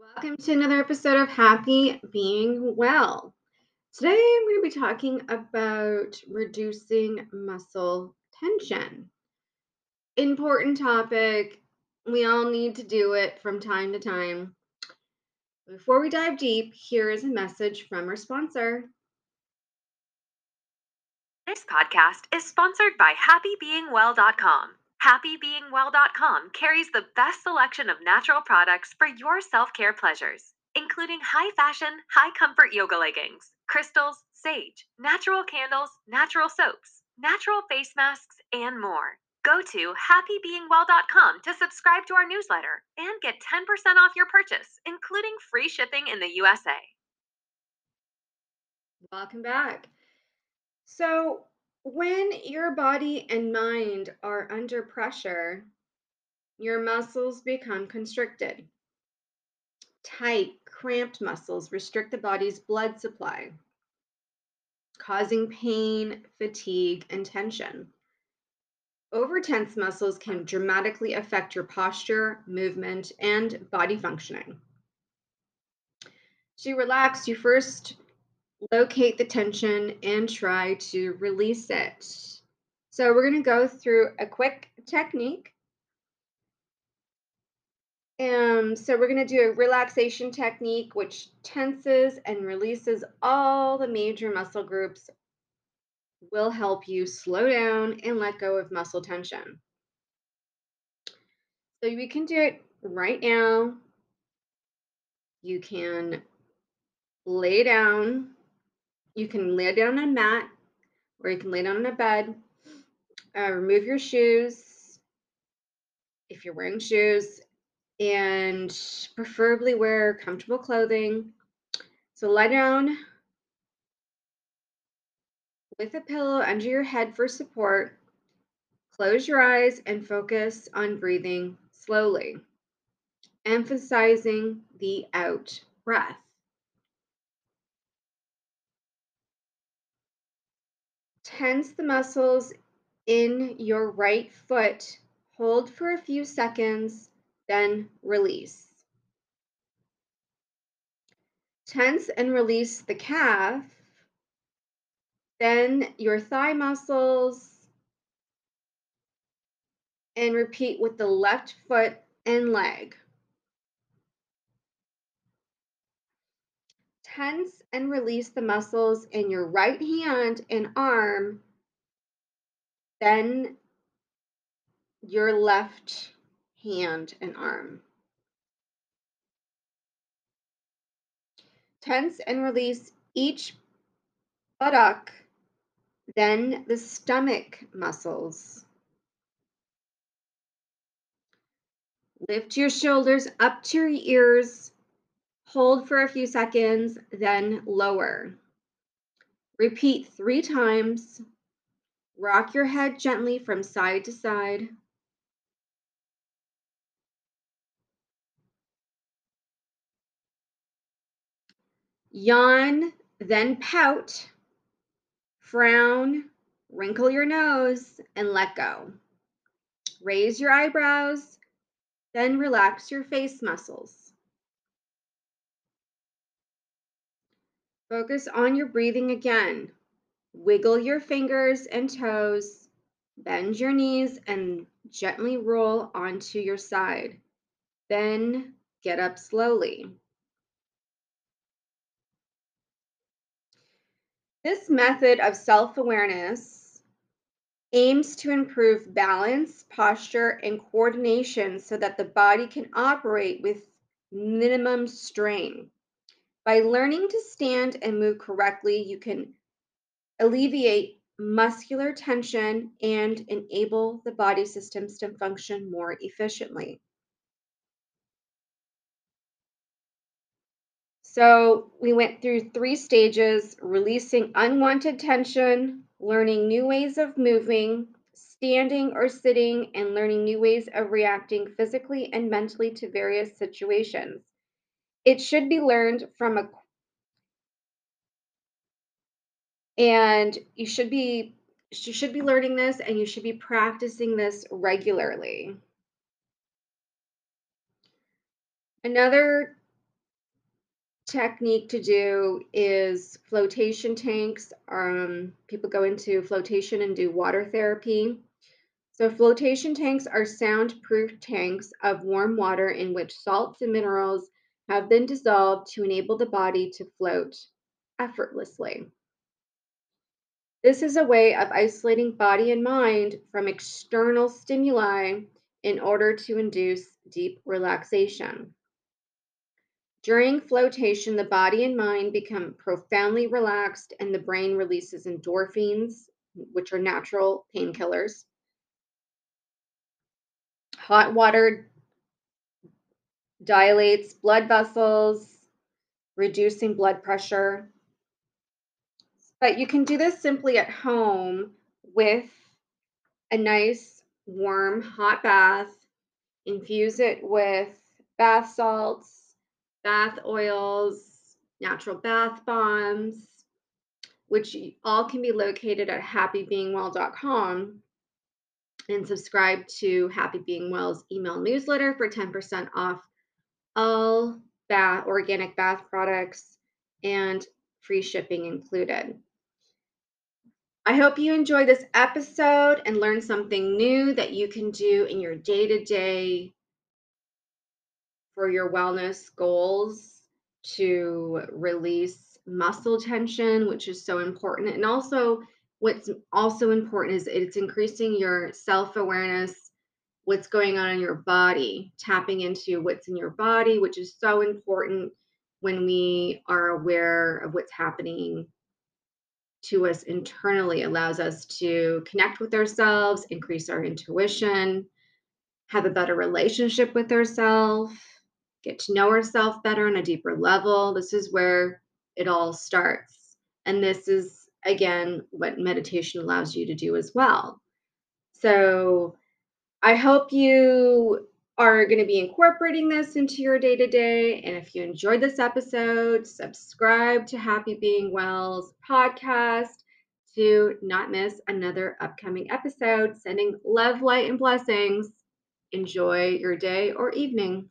Welcome to another episode of Happy Being Well. Today I'm going to be talking about reducing muscle tension. Important topic. We all need to do it from time to time. Before we dive deep, here is a message from our sponsor. This podcast is sponsored by HappyBeingWell.com. HappyBeingWell.com carries the best selection of natural products for your self care pleasures, including high fashion, high comfort yoga leggings, crystals, sage, natural candles, natural soaps, natural face masks, and more. Go to happybeingwell.com to subscribe to our newsletter and get 10% off your purchase, including free shipping in the USA. Welcome back. So, when your body and mind are under pressure, your muscles become constricted. Tight, cramped muscles restrict the body's blood supply, causing pain, fatigue, and tension. Overtense muscles can dramatically affect your posture, movement, and body functioning. To relax, you first locate the tension and try to release it. So we're going to go through a quick technique. And so we're going to do a relaxation technique which tenses and releases all the major muscle groups will help you slow down and let go of muscle tension. So we can do it right now. You can lay down you can lay down on a mat or you can lay down on a bed. Uh, remove your shoes if you're wearing shoes and preferably wear comfortable clothing. So lie down with a pillow under your head for support. Close your eyes and focus on breathing slowly, emphasizing the out breath. Tense the muscles in your right foot. Hold for a few seconds, then release. Tense and release the calf, then your thigh muscles, and repeat with the left foot and leg. Tense and release the muscles in your right hand and arm, then your left hand and arm. Tense and release each buttock, then the stomach muscles. Lift your shoulders up to your ears Hold for a few seconds, then lower. Repeat three times. Rock your head gently from side to side. Yawn, then pout. Frown, wrinkle your nose, and let go. Raise your eyebrows, then relax your face muscles. Focus on your breathing again. Wiggle your fingers and toes. Bend your knees and gently roll onto your side. Then get up slowly. This method of self awareness aims to improve balance, posture, and coordination so that the body can operate with minimum strain. By learning to stand and move correctly, you can alleviate muscular tension and enable the body systems to function more efficiently. So, we went through three stages releasing unwanted tension, learning new ways of moving, standing or sitting, and learning new ways of reacting physically and mentally to various situations. It should be learned from a and you should be you should be learning this and you should be practicing this regularly. Another technique to do is flotation tanks. Um, people go into flotation and do water therapy. So, flotation tanks are soundproof tanks of warm water in which salts and minerals have been dissolved to enable the body to float effortlessly. This is a way of isolating body and mind from external stimuli in order to induce deep relaxation. During flotation, the body and mind become profoundly relaxed, and the brain releases endorphins, which are natural painkillers. Hot water dilates blood vessels, reducing blood pressure. But you can do this simply at home with a nice warm hot bath. Infuse it with bath salts, bath oils, natural bath bombs, which all can be located at happybeingwell.com. And subscribe to Happy Being Well's email newsletter for 10% off all bath organic bath products and free shipping included. I hope you enjoy this episode and learn something new that you can do in your day to day for your wellness goals to release muscle tension, which is so important. And also, what's also important is it's increasing your self awareness, what's going on in your body, tapping into what's in your body, which is so important when we are aware of what's happening to us internally allows us to connect with ourselves, increase our intuition, have a better relationship with ourselves, get to know ourselves better on a deeper level. This is where it all starts. And this is, again, what meditation allows you to do as well. So I hope you are going to be incorporating this into your day to day. And if you enjoyed this episode, subscribe to Happy Being Well's podcast to not miss another upcoming episode. Sending love, light, and blessings. Enjoy your day or evening.